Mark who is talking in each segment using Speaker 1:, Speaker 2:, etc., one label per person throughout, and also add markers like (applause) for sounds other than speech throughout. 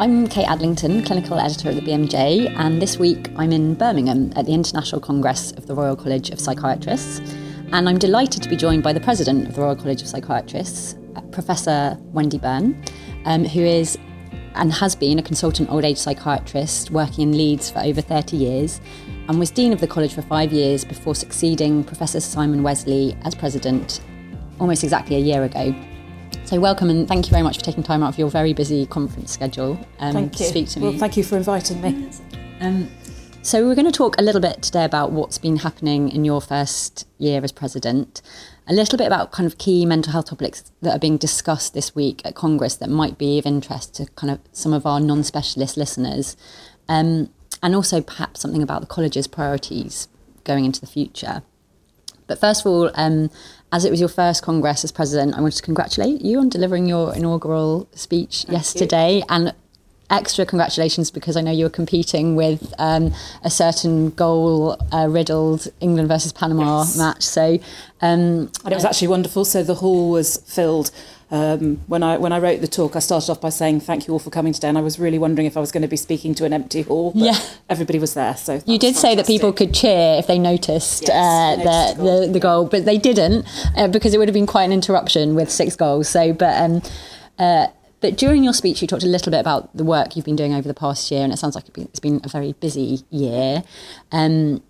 Speaker 1: I'm Kate Adlington, clinical editor at the BMJ, and this week I'm in Birmingham at the International Congress of the Royal College of Psychiatrists. And I'm delighted to be joined by the president of the Royal College of Psychiatrists, Professor Wendy Burn, um, who is and has been a consultant old age psychiatrist working in Leeds for over 30 years and was Dean of the College for five years before succeeding Professor Simon Wessely as President almost exactly a year ago. So, welcome and thank you very much for taking time out of your very busy conference schedule um,
Speaker 2: thank
Speaker 1: to speak to me.
Speaker 2: Well, thank you for inviting me.
Speaker 1: Um, so, we're going to talk a little bit today about what's been happening in your first year as president, a little bit about kind of key mental health topics that are being discussed this week at Congress that might be of interest to kind of some of our non specialist listeners, um, and also perhaps something about the college's priorities going into the future. But first of all, um, as it was your first Congress as president, I wanted to congratulate you on delivering your inaugural speech
Speaker 2: Thank
Speaker 1: yesterday.
Speaker 2: You.
Speaker 1: And extra congratulations because I know you were competing with um, a certain goal uh, riddled England versus Panama
Speaker 2: yes.
Speaker 1: match. So, um,
Speaker 2: and it was actually wonderful. So the hall was filled. Um, when I when I wrote the talk, I started off by saying thank you all for coming today, and I was really wondering if I was going to be speaking to an empty hall.
Speaker 1: Yeah,
Speaker 2: everybody was there. So
Speaker 1: you did say that people could cheer if they noticed,
Speaker 2: yes,
Speaker 1: uh,
Speaker 2: noticed
Speaker 1: the, the, the goal, but they didn't uh, because it would have been quite an interruption with six goals. So, but. Um, uh, but during your speech, you talked a little bit about the work you've been doing over the past year, and it sounds like it's been a very busy year. Um,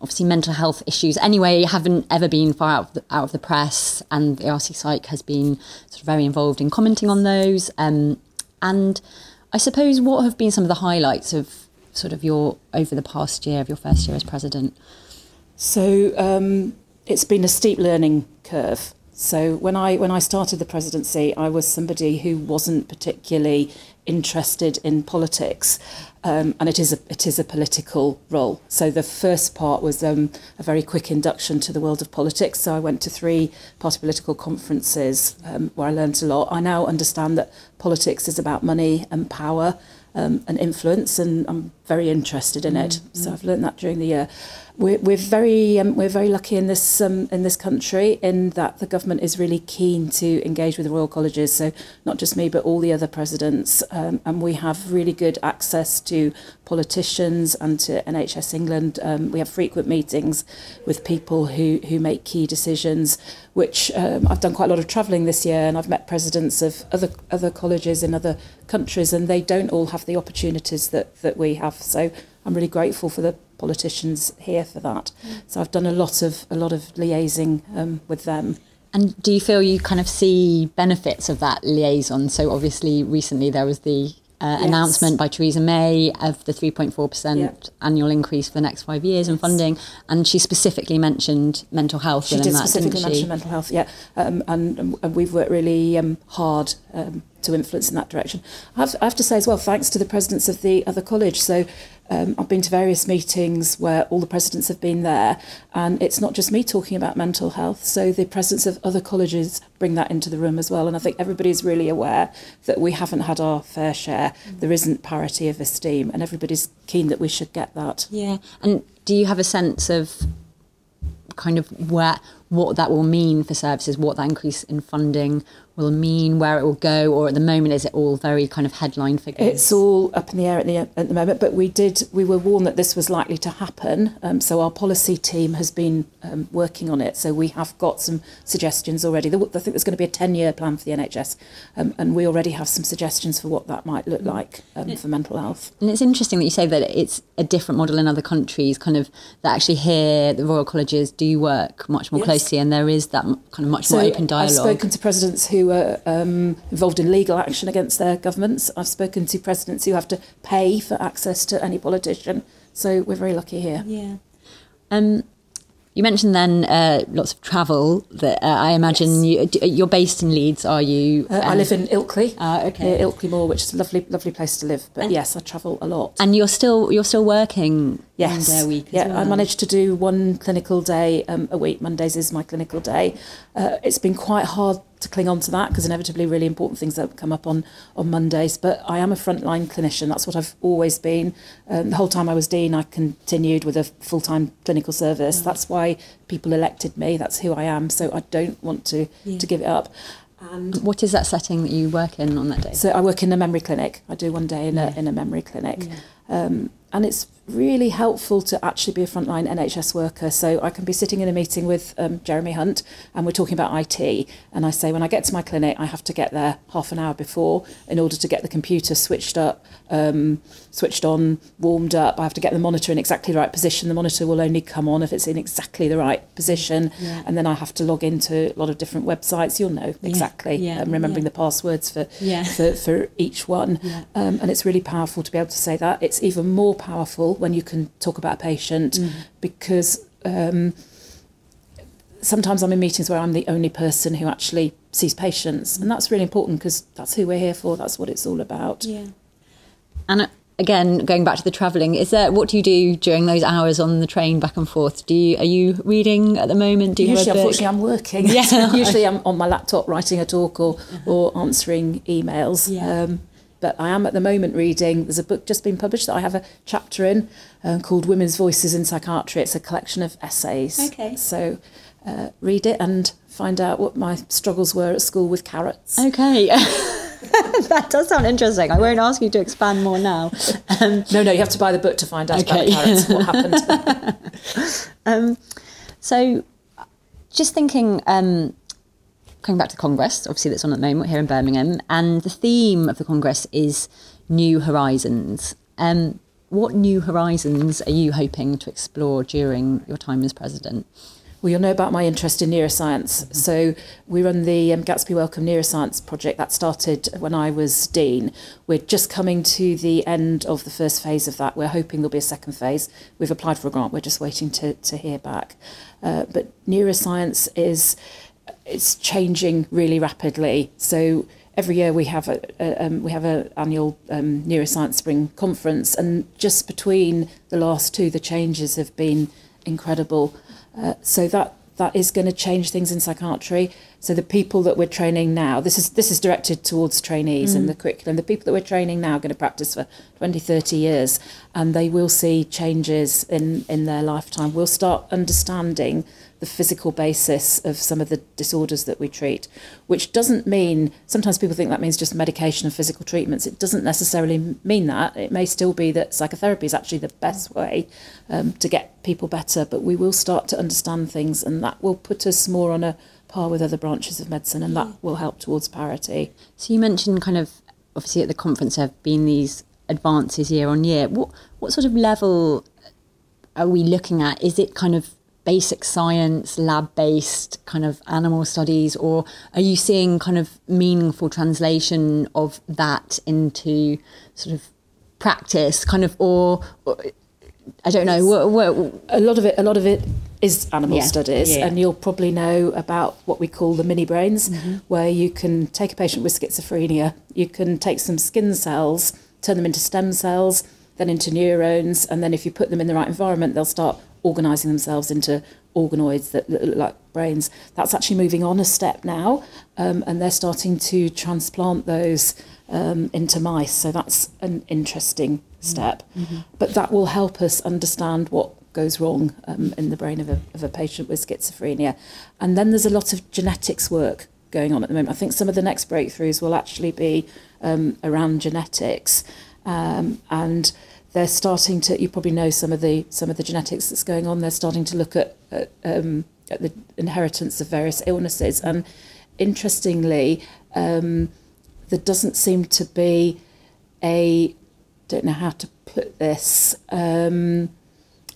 Speaker 1: obviously, mental health issues, anyway, haven't ever been far out of the, out of the press, and the RC Psych has been sort of very involved in commenting on those. Um, and I suppose what have been some of the highlights of sort of your over the past year of your first year as president?
Speaker 2: So um, it's been a steep learning curve. So when I when I started the presidency, I was somebody who wasn't particularly interested in politics, um, and it is a it is a political role. So the first part was um, a very quick induction to the world of politics. So I went to three party political conferences um, where I learned a lot. I now understand that politics is about money and power um, and influence, and I'm very interested in it. Mm-hmm. So I've learned that during the year. We're, we're very um, we're very lucky in this um, in this country in that the government is really keen to engage with the royal colleges. So not just me, but all the other presidents, um, and we have really good access to politicians and to NHS England. Um, we have frequent meetings with people who who make key decisions. Which um, I've done quite a lot of travelling this year, and I've met presidents of other other colleges in other countries, and they don't all have the opportunities that that we have. So I'm really grateful for the politicians here for that. Mm. So I've done a lot of a lot of liaising um, with them.
Speaker 1: And do you feel you kind of see benefits of that liaison? So obviously, recently there was the uh, yes. announcement by Theresa May of the 3.4% yeah. annual increase for the next five years yes. in funding, and she specifically mentioned mental health.
Speaker 2: She did
Speaker 1: that,
Speaker 2: specifically mention mental health, yeah, um, and, and, we've worked really um, hard um, to influence in that direction. I have, I have, to say as well, thanks to the presidents of the other college. So um, I've been to various meetings where all the presidents have been there, and it's not just me talking about mental health. So the presence of other colleges bring that into the room as well. And I think everybody's really aware that we haven't had our fair share. Mm. There isn't parity of esteem, and everybody's keen that we should get that.
Speaker 1: Yeah. And do you have a sense of kind of where what that will mean for services, what that increase in funding will mean, where it will go, or at the moment is it all very kind of headline figures?
Speaker 2: It's all up in the air at the at the moment, but we did we were warned that this was likely to happen, um, so our policy team has been um, working on it. So we have got some suggestions already. I think there's going to be a ten year plan for the NHS, um, and we already have some suggestions for what that might look like um, for mental health.
Speaker 1: And it's interesting that you say that it's a different model in other countries, kind of that actually here the royal colleges do work much more yes. closely, and there is that kind of much
Speaker 2: so
Speaker 1: more open dialogue.
Speaker 2: I've spoken to presidents who were um, involved in legal action against their governments. I've spoken to presidents who have to pay for access to any politician. So we're very lucky here.
Speaker 1: Yeah. Um, you mentioned then uh, lots of travel. That uh, I imagine yes. you, you're based in Leeds, are you?
Speaker 2: Uh, I live in Ilkley.
Speaker 1: Ah, okay.
Speaker 2: Ilkley Moor, which is a lovely, lovely place to live. But and, yes, I travel a lot.
Speaker 1: And you're still you're still working
Speaker 2: yes.
Speaker 1: one day a week.
Speaker 2: yeah,
Speaker 1: well.
Speaker 2: I managed to do one clinical day um, a week. Mondays is my clinical day. Uh, it's been quite hard to cling on to that because inevitably really important things that come up on on Mondays. But I am a frontline clinician. That's what I've always been. Um, the whole time I was dean, I continued with a full time clinical service. That's why people elected me. That's who I am. So I don't want to yeah. to give it up. And
Speaker 1: What is that setting that you work in on that day?
Speaker 2: so I work in a memory clinic. I do one day in
Speaker 1: Yeah.
Speaker 2: a in a memory clinic.
Speaker 1: Yeah.
Speaker 2: Um, and it's really helpful to actually be a frontline NHS worker. So I can be sitting in a meeting with um, Jeremy Hunt and we're talking about IT. And I say, when I get to my clinic, I have to get there half an hour before in order to get the computer switched up, um, switched on, warmed up. I have to get the monitor in exactly the right position. The monitor will only come on if it's in exactly the right position.
Speaker 1: Yeah.
Speaker 2: And then I have to log into a lot of different websites. You'll know
Speaker 1: Yeah.
Speaker 2: exactly.
Speaker 1: Yeah.
Speaker 2: Um, remembering
Speaker 1: Yeah.
Speaker 2: the passwords for
Speaker 1: Yeah.
Speaker 2: for, for each one.
Speaker 1: Yeah.
Speaker 2: Um, and it's really powerful to be able to say that. It's even more powerful when you can talk about a patient
Speaker 1: Mm.
Speaker 2: because um, sometimes I'm in meetings where I'm the only person who actually sees patients. And that's really important because that's who we're here for. That's what it's all about.
Speaker 1: Yeah. And uh, again, going back to the travelling, is there what do you do during those hours on the train back and forth? Do you are you reading at the moment? Do you
Speaker 2: Usually, unfortunately, I'm working.
Speaker 1: Yeah. (laughs)
Speaker 2: Usually, I'm on my laptop writing a talk or, or answering emails.
Speaker 1: Yeah.
Speaker 2: Um, but I am at the moment reading. There's a book just been published that I have a chapter in um, called Women's Voices in Psychiatry. It's a collection of essays.
Speaker 1: Okay.
Speaker 2: So uh, read it and find out what my struggles were at school with carrots.
Speaker 1: Okay. (laughs) that does sound interesting. I won't ask you to expand more now. Um,
Speaker 2: No, no, you have to buy the book to find out
Speaker 1: Okay.
Speaker 2: about carrots. What happened? (laughs)
Speaker 1: um, so, just thinking, um, coming back to Congress, obviously that's on at the moment here in Birmingham, and the theme of the Congress is New Horizons. Um, what new horizons are you hoping to explore during your time as president?
Speaker 2: Well, you'll know about my interest in neuroscience. So we run the um, Gatsby Wellcome Neuroscience Project that started when I was dean. We're just coming to the end of the first phase of that. We're hoping there'll be a second phase. We've applied for a grant. We're just waiting to, to hear back. Uh, but neuroscience is it's changing really rapidly. So every year we have a, a um, we have an annual um, neuroscience spring conference, and just between the last two, the changes have been incredible. Uh, so that that is going to change things in psychiatry. So the people that we're training now, this is this is directed towards trainees in the curriculum. The people that we're training now are going to practice for 20, 30 years, and they will see changes in in their lifetime. We'll start understanding the physical basis of some of the disorders that we treat, which doesn't mean, sometimes people think that means just medication and physical treatments. It doesn't necessarily mean that. It may still be that psychotherapy is actually the best way um, to get people better, but we will start to understand things and that will put us more on a par with other branches of medicine and that will help towards parity.
Speaker 1: So you mentioned kind of obviously at the conference there have been these advances year on year. What what sort of level are we looking at? Is it kind of basic science, lab based kind of animal studies, or are you seeing kind of meaningful translation of that into sort of practice, kind of, or, or I don't know. What, what,
Speaker 2: a lot of it a lot of it is animal
Speaker 1: Yeah.
Speaker 2: studies
Speaker 1: Yeah.
Speaker 2: and you'll probably know about what we call the mini brains mm-hmm. where you can take a patient with schizophrenia you can take some skin cells turn them into stem cells then into neurons and then if you put them in the right environment they'll start organizing themselves into organoids that that look like brains that's actually moving on a step now um, and they're starting to transplant those um, into mice so that's an interesting step but that will help us understand what goes wrong um, in the brain of a, of a patient with schizophrenia. And then there's a lot of genetics work going on at the moment. I think some of the next breakthroughs will actually be um, around genetics. Um, and they're starting to, you probably know some of the some of the genetics that's going on. They're starting to look at, at, um, at the inheritance of various illnesses. And interestingly, um, there doesn't seem to be a, don't know how to put this, um,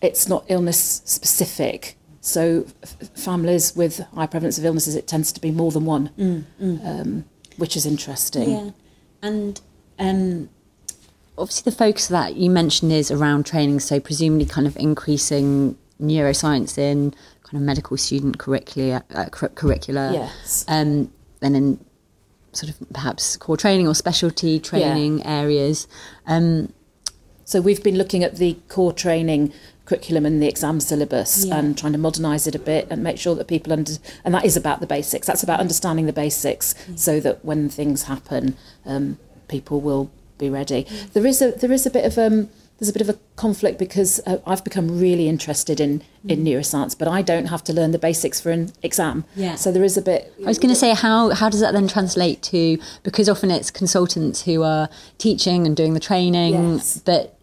Speaker 2: it's not illness specific. So f- families with high prevalence of illnesses, it tends to be more than one, Um, which is interesting.
Speaker 1: Yeah, and um, obviously the focus of that you mentioned is around training, so presumably kind of increasing neuroscience in kind of medical student curricula, uh, cur- curricula,
Speaker 2: Yes.
Speaker 1: um, and in sort of perhaps core training or specialty training areas. Um,
Speaker 2: So we've been looking at the core training curriculum and the exam syllabus
Speaker 1: Yeah.
Speaker 2: and trying to modernise it a bit and make sure that people under and that is about the basics. That's about understanding the basics so that when things happen, um, people will be ready. There is a there is a bit of um, there's a bit of a conflict because uh, I've become really interested in in neuroscience, but I don't have to learn the basics for an exam.
Speaker 1: Yeah.
Speaker 2: So there is a bit.
Speaker 1: I was going to say how how does that then translate to because often it's consultants who are teaching and doing the training,
Speaker 2: Yes.
Speaker 1: but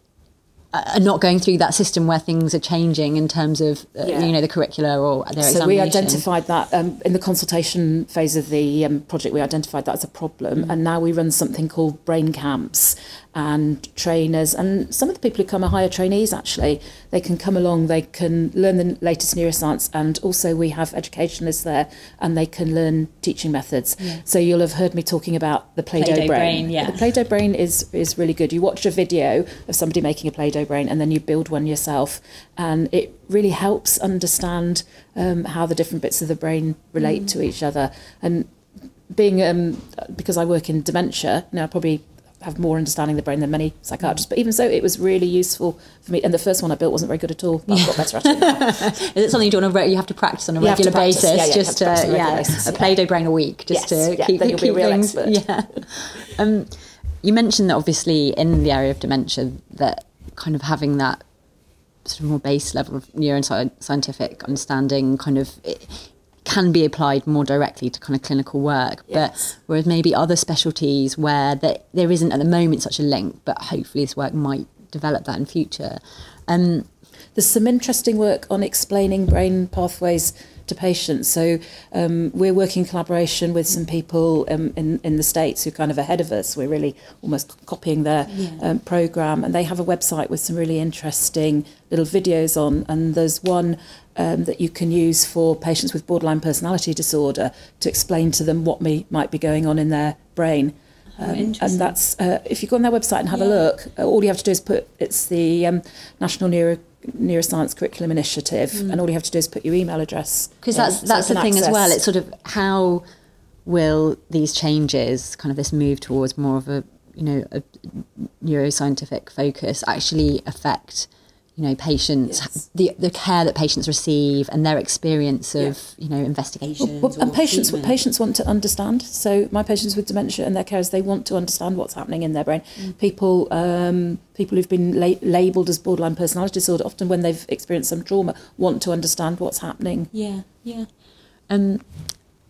Speaker 1: are not going through that system where things are changing in terms of uh,
Speaker 2: Yeah.
Speaker 1: you know the curricula or their
Speaker 2: So we identified that um, in the consultation phase of the um, project. We identified that as a problem, and now we run something called brain camps. And trainers and some of the people who come are higher trainees. Actually, they can come along. They can learn the latest neuroscience, and also we have educationalists there, and they can learn teaching methods. So you'll have heard me talking about the Play-Doh,
Speaker 1: Play-Doh
Speaker 2: brain.
Speaker 1: brain, yeah.
Speaker 2: The Play-Doh brain is is really good. You watch a video of somebody making a Play-Doh brain, and then you build one yourself, and it really helps understand um, how the different bits of the brain relate to each other. And being um, because I work in dementia, now probably have more understanding of the brain than many psychiatrists. But even so, it was really useful for me. And the first one I built wasn't very good at all. But I've got better at it. (laughs)
Speaker 1: Is it something you do on a you have to practice on a
Speaker 2: You
Speaker 1: regular basis?
Speaker 2: yeah, yeah,
Speaker 1: just
Speaker 2: to
Speaker 1: uh,
Speaker 2: a regular
Speaker 1: yeah,
Speaker 2: basis,
Speaker 1: a play-doh brain a week, just
Speaker 2: Yes,
Speaker 1: to
Speaker 2: yeah,
Speaker 1: keep,
Speaker 2: then you'll be a
Speaker 1: keep
Speaker 2: real
Speaker 1: things.
Speaker 2: expert.
Speaker 1: Yeah. Um, you mentioned that obviously in the area of dementia that kind of having that sort of more base level of neuroscientific understanding kind of it can be applied more directly to kind of clinical work
Speaker 2: Yes.
Speaker 1: but whereas maybe other specialties where there, there isn't at the moment such a link but hopefully this work might develop that in future um,
Speaker 2: There's some interesting work on explaining brain pathways to patients. So um, we're working in collaboration with some people um, in in the states who are kind of ahead of us. We're really almost copying their um, program, and they have a website with some really interesting little videos on. And there's one. Um, that you can use for patients with borderline personality disorder to explain to them what may, might be going on in their brain. Um, and that's uh, if you go on their website and have a look, uh, all you have to do is put it's the um, National Neuro Neuroscience Curriculum Initiative, and all you have to do is put your email address.
Speaker 1: because
Speaker 2: in,
Speaker 1: that's
Speaker 2: so
Speaker 1: that's the thing as well it's sort of how will these changes kind of this move towards more of a you know a neuroscientific focus actually affect you know patients
Speaker 2: Yes.
Speaker 1: the the care that patients receive and their experience of
Speaker 2: Yeah.
Speaker 1: you know investigations
Speaker 2: Well, and patients,
Speaker 1: treatment.
Speaker 2: patients want to understand. So my patients with dementia and their carers, they want to understand what's happening in their brain. People, um, people who've been la- labelled as borderline personality disorder, often when they've experienced some trauma, want to understand what's happening.
Speaker 1: Yeah, yeah. Um,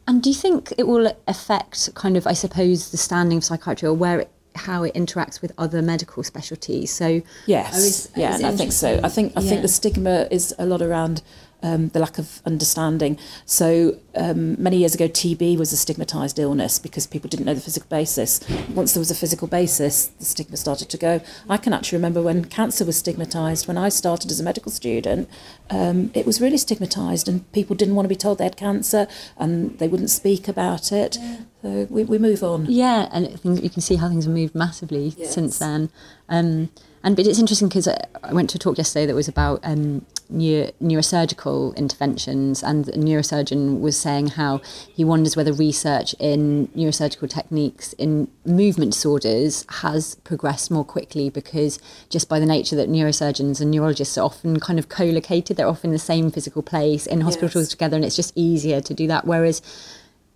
Speaker 1: and do you think it will affect kind of, I suppose, the standing of psychiatry or where it, how it interacts with other medical specialties? So
Speaker 2: Yes,
Speaker 1: I was- I
Speaker 2: yeah, I think so. I think I
Speaker 1: yeah.
Speaker 2: think the stigma is a lot around um, the lack of understanding. So um, many years ago, TB was a stigmatised illness because people didn't know the physical basis. Once there was a physical basis, the stigma started to go. I can actually remember when cancer was stigmatised. When I started as a medical student, um, it was really stigmatised, and people didn't want to be told they had cancer, and they wouldn't speak about it. So we, we move on.
Speaker 1: Yeah, and you can see how things have moved massively
Speaker 2: Yes.
Speaker 1: since then. Um, and but it's interesting because I went to a talk yesterday that was about um, neur- neurosurgical interventions, and a neurosurgeon was saying how he wonders whether research in neurosurgical techniques in movement disorders has progressed more quickly because just by the nature that neurosurgeons and neurologists are often kind of co-located, they're often in the same physical place in hospitals
Speaker 2: Yes.
Speaker 1: together, and it's just easier to do that. Whereas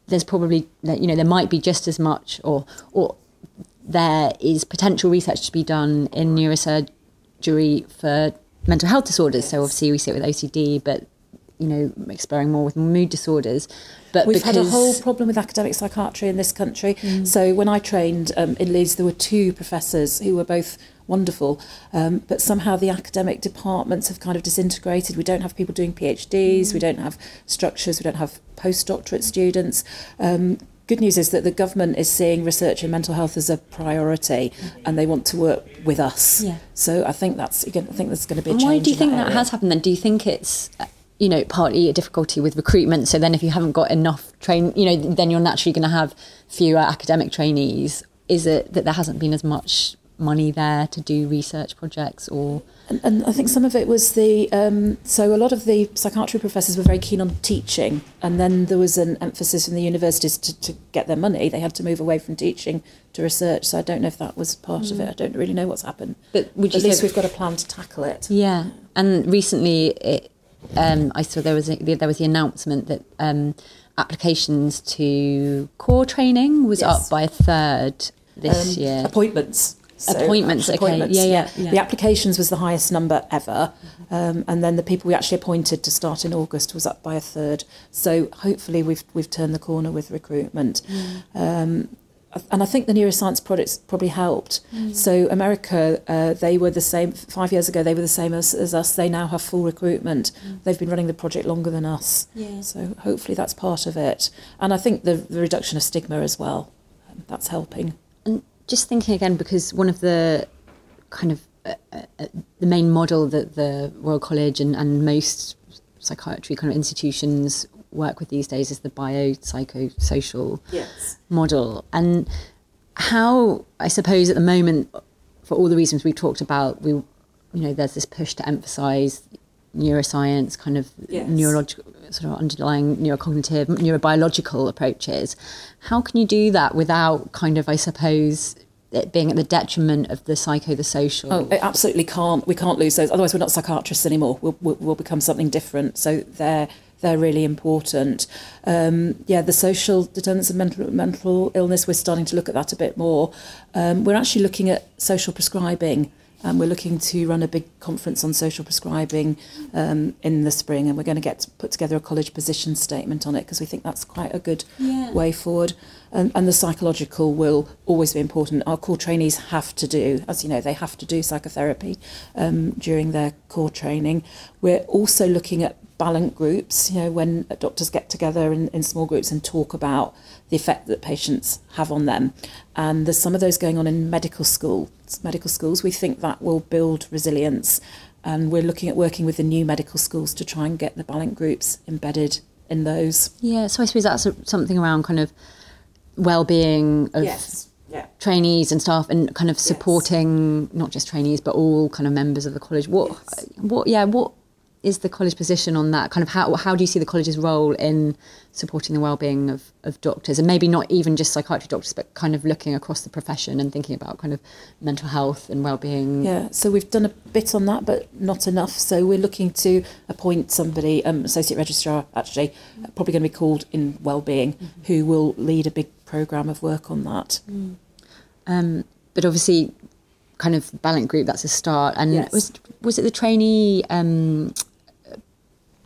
Speaker 1: there's probably you know there might be just as much or or there is potential research to be done in neurosurgery for mental health disorders so obviously we see it with OCD but you know exploring more with mood disorders but
Speaker 2: We've
Speaker 1: because
Speaker 2: had a whole problem with academic psychiatry in this country. So when I trained um, in Leeds, there were two professors who were both wonderful, um, but somehow the academic departments have kind of disintegrated. We don't have people doing PhDs, we don't have structures, we don't have postdoctorate students. Um, Good news is that the government is seeing research in mental health as a priority, mm-hmm. and they want to work with us.
Speaker 1: Yeah.
Speaker 2: So I think that's again, I think there's going to be a
Speaker 1: And
Speaker 2: change.
Speaker 1: why do you
Speaker 2: in
Speaker 1: think that,
Speaker 2: area.
Speaker 1: has happened then? Do you think it's, you know, partly a difficulty with recruitment? So then if you haven't got enough train, you know, then you're naturally going to have fewer academic trainees. Is it that there hasn't been as much money there to do research projects or?
Speaker 2: And, and I think some of it was the um, so a lot of the psychiatry professors were very keen on teaching, and then there was an emphasis from the universities to, to get their money. They had to move away from teaching to research. So I don't know if that was part of it. I don't really know what's happened.
Speaker 1: But would you
Speaker 2: At least we've got a plan to tackle it.
Speaker 1: Yeah, and recently it, um, I saw there was a, there was the announcement that um, applications to core training was
Speaker 2: Yes.
Speaker 1: up by a third this
Speaker 2: Um,
Speaker 1: year.
Speaker 2: Appointments. So
Speaker 1: Appointments, okay. Yeah, yeah, yeah.
Speaker 2: The applications was the highest number ever, um, and then the people we actually appointed to start in August was up by a third. So hopefully we've we've turned the corner with recruitment. Um, and I think the neuroscience products probably helped. So America, uh, they were the same five years ago. They were the same as, as us. They now have full recruitment. They've been running the project longer than us.
Speaker 1: Yeah.
Speaker 2: So hopefully that's part of it. And I think the, the reduction of stigma as well. um, That's helping.
Speaker 1: And just thinking again, because one of the kind of uh, uh, the main model that the Royal College and, and most psychiatry kind of institutions work with these days is the biopsychosocial
Speaker 2: Yes.
Speaker 1: model. And how, I suppose, at the moment, for all the reasons we've talked about, we, you know, there's this push to emphasise neuroscience, kind of
Speaker 2: Yes.
Speaker 1: neurological, sort of underlying neurocognitive, neurobiological approaches. How can you do that without kind of, I suppose, it being at the detriment of the psycho, the social?
Speaker 2: Oh, it absolutely can't. We can't lose those. Otherwise, we're not psychiatrists anymore. We'll, we'll, we'll become something different. So they're they're really important. Um, yeah, the social determinants of mental mental illness. We're starting to look at that a bit more. Um, we're actually looking at social prescribing. And we're looking to run a big conference on social prescribing um, in the spring, and we're going to get to put together a college position statement on it because we think that's quite a good
Speaker 1: Yeah.
Speaker 2: way forward. And, and the psychological will always be important. Our core trainees have to do, as you know, they have to do psychotherapy um, during their core training. We're also looking at Balint groups, you know, when doctors get together in, in small groups and talk about the effect that patients have on them. And there's some of those going on in medical school, medical schools. We think that will build resilience. And we're looking at working with the new medical schools to try and get the Balint groups embedded in those.
Speaker 1: Yeah, so I suppose that's a, something around kind of well-being of
Speaker 2: Yeah.
Speaker 1: trainees and staff and kind of supporting not just trainees but all kind of members of the college what what yeah what is the college position on that kind of how how do you see the college's role in supporting the well-being of, of doctors and maybe not even just psychiatry doctors but kind of looking across the profession and thinking about kind of mental health and well-being
Speaker 2: Yeah, so we've done a bit on that, but not enough. So we're looking to appoint somebody, um, associate registrar, actually, probably going to be called in wellbeing, who will lead a big program of work on that.
Speaker 1: um, but obviously kind of Balint group that's a start and
Speaker 2: Yes.
Speaker 1: was was it the trainee um,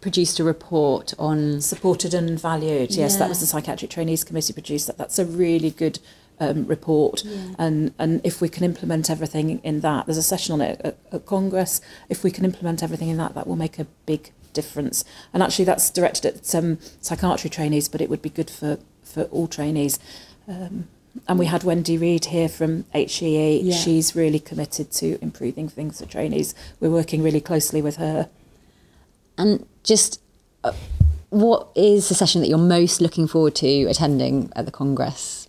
Speaker 1: produced a report on
Speaker 2: Supported and valued. Yes, that was the psychiatric trainees committee produced that. That's a really good um, report, and and if we can implement everything in that, there's a session on it at, at Congress. If we can implement everything in that, that will make a big difference. And actually, that's directed at um, psychiatry trainees, but it would be good for for all trainees. Um, and we had Wendy Reid here from HEE.
Speaker 1: Yeah.
Speaker 2: She's really committed to improving things for trainees. We're working really closely with her.
Speaker 1: And just uh, what is the session that you're most looking forward to attending at the Congress?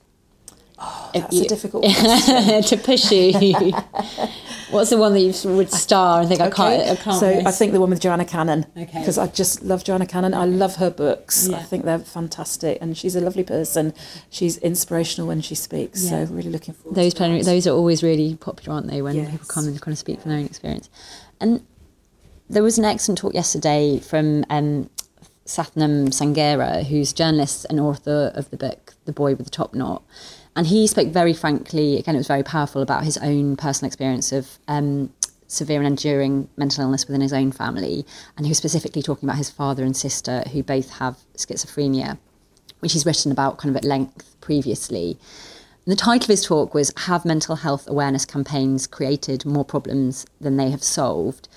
Speaker 1: If
Speaker 2: That's a difficult (laughs)
Speaker 1: to push you. (laughs) What's the one that you would star and think I can't? I can't
Speaker 2: so I think the one with Joanna Cannon.
Speaker 1: Okay.
Speaker 2: Because I just love Joanna Cannon. I love her books.
Speaker 1: Yeah.
Speaker 2: I think they're fantastic, and she's a lovely person. She's inspirational when she speaks.
Speaker 1: Yeah.
Speaker 2: So really looking forward.
Speaker 1: those
Speaker 2: to
Speaker 1: plenary, those are always really popular, aren't they? When
Speaker 2: Yes.
Speaker 1: people come and kind of speak from their own experience. And there was an excellent talk yesterday from um, Sathnam Sanghera, who's journalist and author of the book The Boy with the Top Knot. And he spoke very frankly, again, it was very powerful about his own personal experience of um, severe and enduring mental illness within his own family. And he was specifically talking about his father and sister, who both have schizophrenia, which he's written about kind of at length previously. And the title of his talk was Have Mental Health Awareness Campaigns Created More Problems Than They Have Solved?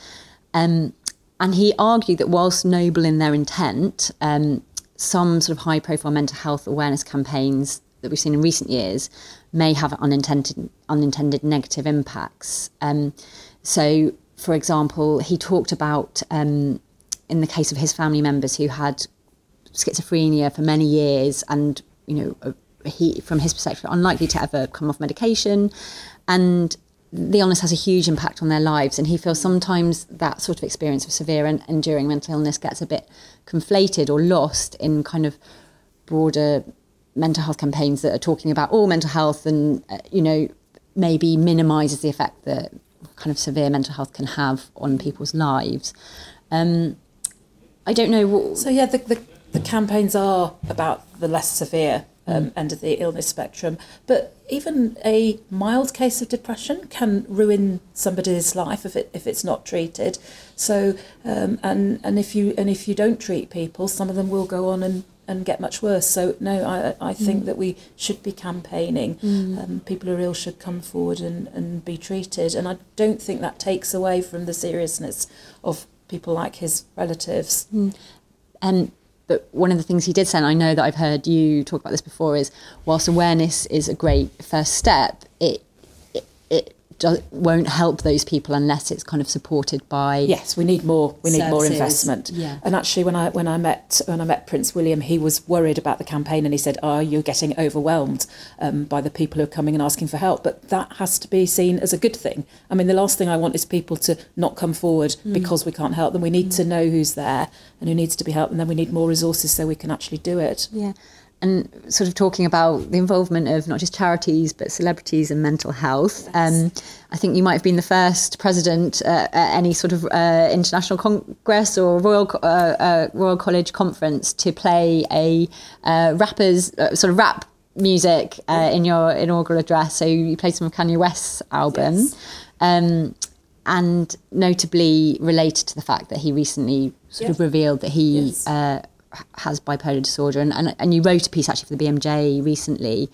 Speaker 1: Um, and he argued that whilst noble in their intent, um, some sort of high profile mental health awareness campaigns that we've seen in recent years may have unintended, unintended negative impacts. Um, so, for example, he talked about um, in the case of his family members who had schizophrenia for many years and you know uh, he from his perspective unlikely to ever come off medication and the illness has a huge impact on their lives and he feels sometimes that sort of experience of severe and enduring mental illness gets a bit conflated or lost in kind of broader mental health campaigns that are talking about all mental health and uh, you know maybe minimizes the effect that kind of severe mental health can have on people's lives. Um, I don't know what,
Speaker 2: So yeah, the, the the campaigns are about the less severe um, end of the illness spectrum. But even a mild case of depression can ruin somebody's life if it if it's not treated. So um, and and if you and if you don't treat people, some of them will go on and and get much worse. So no, I I think mm. that we should be campaigning. Mm. Um, people who are ill should come forward and, and be treated. And I don't think that takes away from the seriousness of people like his relatives.
Speaker 1: Mm. And but one of the things he did say, and I know that I've heard you talk about this before, is whilst awareness is a great first step, it it, it do, won't help those people unless it's kind of supported by
Speaker 2: yes we need more we need more investment.
Speaker 1: Yeah.
Speaker 2: and actually when I when I met when I met Prince William he was worried about the campaign and he said oh you're getting overwhelmed um, by the people who are coming and asking for help. But that has to be seen as a good thing. I mean the last thing I want is people to not come forward mm. because we can't help them. We need mm. to know who's there and who needs to be helped and then we need more resources so we can actually do it.
Speaker 1: Yeah and sort of talking about the involvement of not just charities but celebrities and mental health. Yes. Um, I think you might have been the first president uh, at any sort of uh, international congress or Royal uh, uh Royal College conference to play a uh, rappers uh, sort of rap music in your inaugural address. So you played some of Kanye West's album. Yes. Um, and notably related to the fact that he recently sort of revealed that he yes has bipolar disorder, and, and, and you wrote a piece actually for the BMJ recently.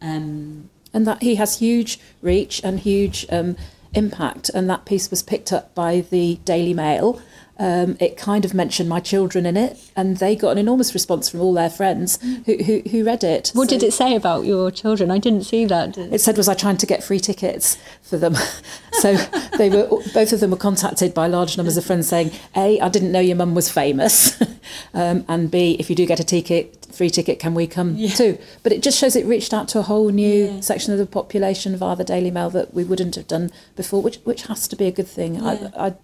Speaker 2: Um, and that he has huge reach and huge um, impact, and that piece was picked up by the Daily Mail. Um, it kind of mentioned my children in it, and they got an enormous response from all their friends who, who, who read it.
Speaker 1: What so, did it say about your children? I didn't see that.
Speaker 2: It said, "Was I trying to get free tickets for them?" (laughs) so they were both of them were contacted by large numbers of friends saying, "A, I didn't know your mum was famous," (laughs) um, and B, if you do get a ticket, free ticket, can we come yeah. too? But it just shows it reached out to a whole new yeah. section of the population via the Daily Mail that we wouldn't have done before, which which has to be a good thing. Yeah. I, I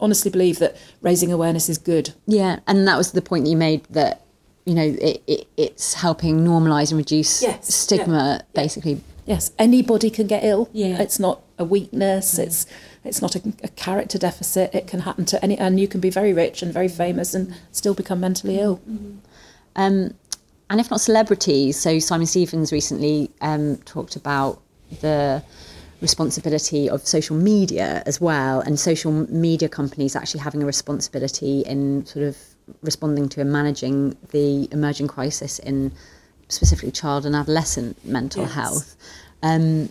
Speaker 2: honestly believe that raising awareness is good.
Speaker 1: Yeah, and that was the point that you made that you know it, it it's helping normalise and reduce yes. stigma, yeah. basically.
Speaker 2: Yes, anybody can get ill. Yeah, it's not a weakness. It's it's not a, a, character deficit. It can happen to any, and you can be very rich and very famous and still become mentally ill. Mm-hmm.
Speaker 1: Um, and if not celebrities, so Simon Stevens recently um, talked about the responsibility of social media as well, and social media companies actually having a responsibility in sort of responding to and managing the emerging crisis in specifically child and adolescent mental yes. health. Um,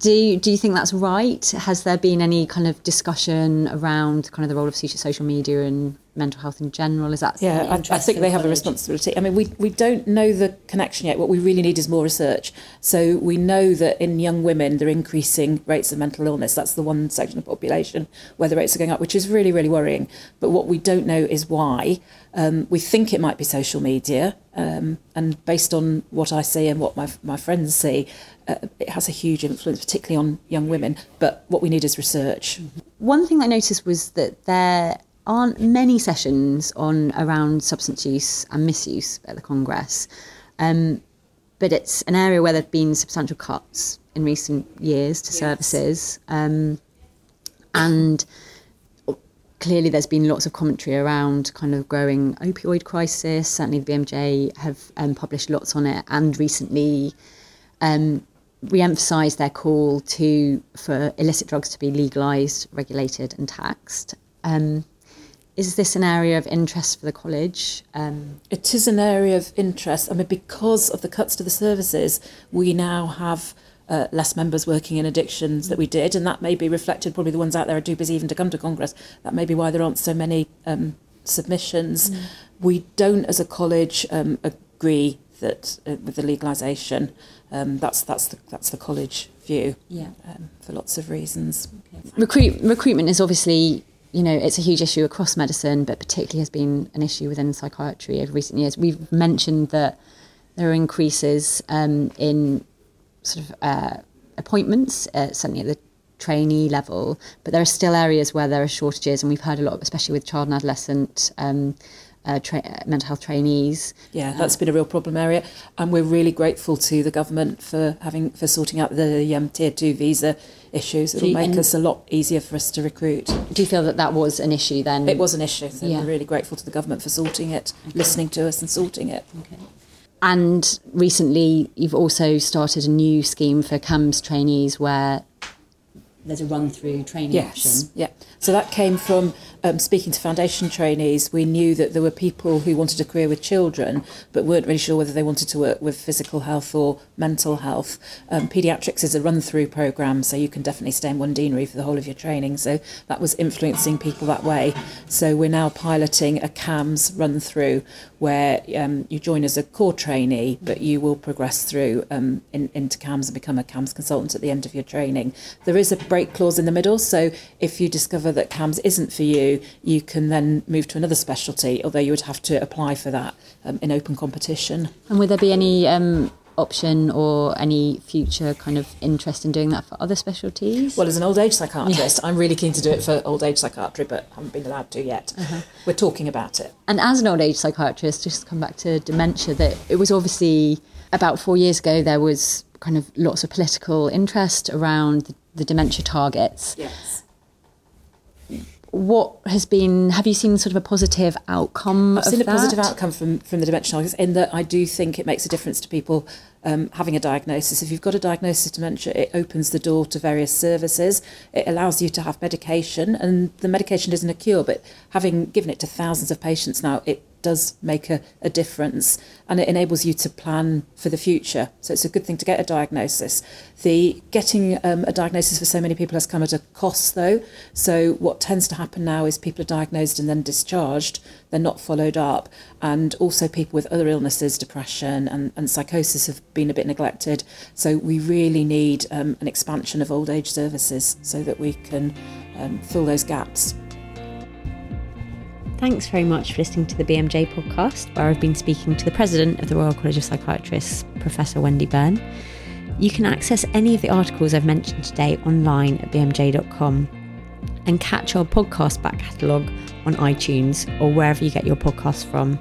Speaker 1: do do you think that's right? Has there been any kind of discussion around kind of the role of social media and mental health in general? Is that
Speaker 2: yeah? I, I, think they have a responsibility. I mean, we we don't know the connection yet. What we really need is more research. So we know that in young women, there are increasing rates of mental illness. That's the one section of the population where the rates are going up, which is really really worrying. But what we don't know is why. Um, we think it might be social media, um, and based on what I see and what my my friends see, uh, it has a huge influence, particularly on young women. But what we need is research.
Speaker 1: One thing I noticed was that there aren't many sessions on around substance use and misuse at the Congress, um, but it's an area where there have been substantial cuts in recent years to yes. services, um, and clearly there's been lots of commentary around kind of growing opioid crisis. Certainly, the BMJ have um, published lots on it, and recently. Um, re-emphasised their call to for illicit drugs to be legalised, regulated, and taxed. Um, is this an area of interest for the college? Um,
Speaker 2: it is an area of interest. I mean, because of the cuts to the services, we now have uh, less members working in addictions that we did, and that may be reflected. Probably the ones out there are too busy even to come to Congress. That may be why there aren't so many um, submissions. Mm. We don't, as a college, um, agree that uh, with the legalisation. Um, that's that's the that's the college view.
Speaker 1: Yeah.
Speaker 2: Um, for lots of reasons.
Speaker 1: Okay. Recruit, recruitment is obviously you know, it's a huge issue across medicine, but particularly has been an issue within psychiatry over recent years. We've mentioned that there are increases um, in sort of uh, appointments, uh, certainly at the trainee level, but there are still areas where there are shortages, and we've heard a lot, especially with child and adolescent um, uh, tra- mental health trainees.
Speaker 2: Yeah, that's been a real problem area, and we're really grateful to the government for having for sorting out the um, tier two visa issues. It'll make us a lot easier for us to recruit.
Speaker 1: Do you feel that that was an issue then?
Speaker 2: It was an issue. So yeah. we're really grateful to the government for sorting it, okay. listening to us, and sorting it. Okay.
Speaker 1: and recently, you've also started a new scheme for CAMHS trainees where there's a run through training
Speaker 2: yes.
Speaker 1: option.
Speaker 2: Yeah. So that came from um, speaking to foundation trainees. We knew that there were people who wanted a career with children, but weren't really sure whether they wanted to work with physical health or mental health. Um, paediatrics is a run through programme, so you can definitely stay in one deanery for the whole of your training. So that was influencing people that way. So we're now piloting a CAMHS run through where um, you join as a core trainee, but you will progress through um, in, into CAMHS and become a CAMHS consultant at the end of your training. There is a break clause in the middle, so if you discover that CAMHS isn't for you, you can then move to another specialty, although you would have to apply for that um, in open competition.
Speaker 1: And would there be any um, option or any future kind of interest in doing that for other specialties?
Speaker 2: Well, as an old age psychiatrist, I'm really keen to do it for old age psychiatry, but haven't been allowed to yet. Uh-huh. We're talking about it.
Speaker 1: And as an old age psychiatrist, just to come back to dementia, that it was obviously about four years ago there was kind of lots of political interest around the, the dementia targets.
Speaker 2: Yes
Speaker 1: what has been have you seen sort of a positive outcome
Speaker 2: I've seen a
Speaker 1: that?
Speaker 2: positive outcome from from the dementia targets in that I do think it makes a difference to people um, having a diagnosis. If you've got a diagnosis of dementia, it opens the door to various services. It allows you to have medication, and the medication isn't a cure, but having given it to thousands of patients now, it does make a, a difference and it enables you to plan for the future. So it's a good thing to get a diagnosis. The getting um, a diagnosis for so many people has come at a cost though. So what tends to happen now is people are diagnosed and then discharged, they're not followed up. And also people with other illnesses, depression and, and psychosis have been a bit neglected. So we really need um, an expansion of old age services so that we can um, fill those gaps.
Speaker 1: Thanks very much for listening to the BMJ podcast, where I've been speaking to the president of the Royal College of Psychiatrists, Professor Wendy Burn. You can access any of the articles I've mentioned today online at bmj.com and catch our podcast back catalogue on iTunes or wherever you get your podcasts from.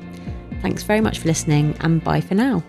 Speaker 1: Thanks very much for listening, and bye for now.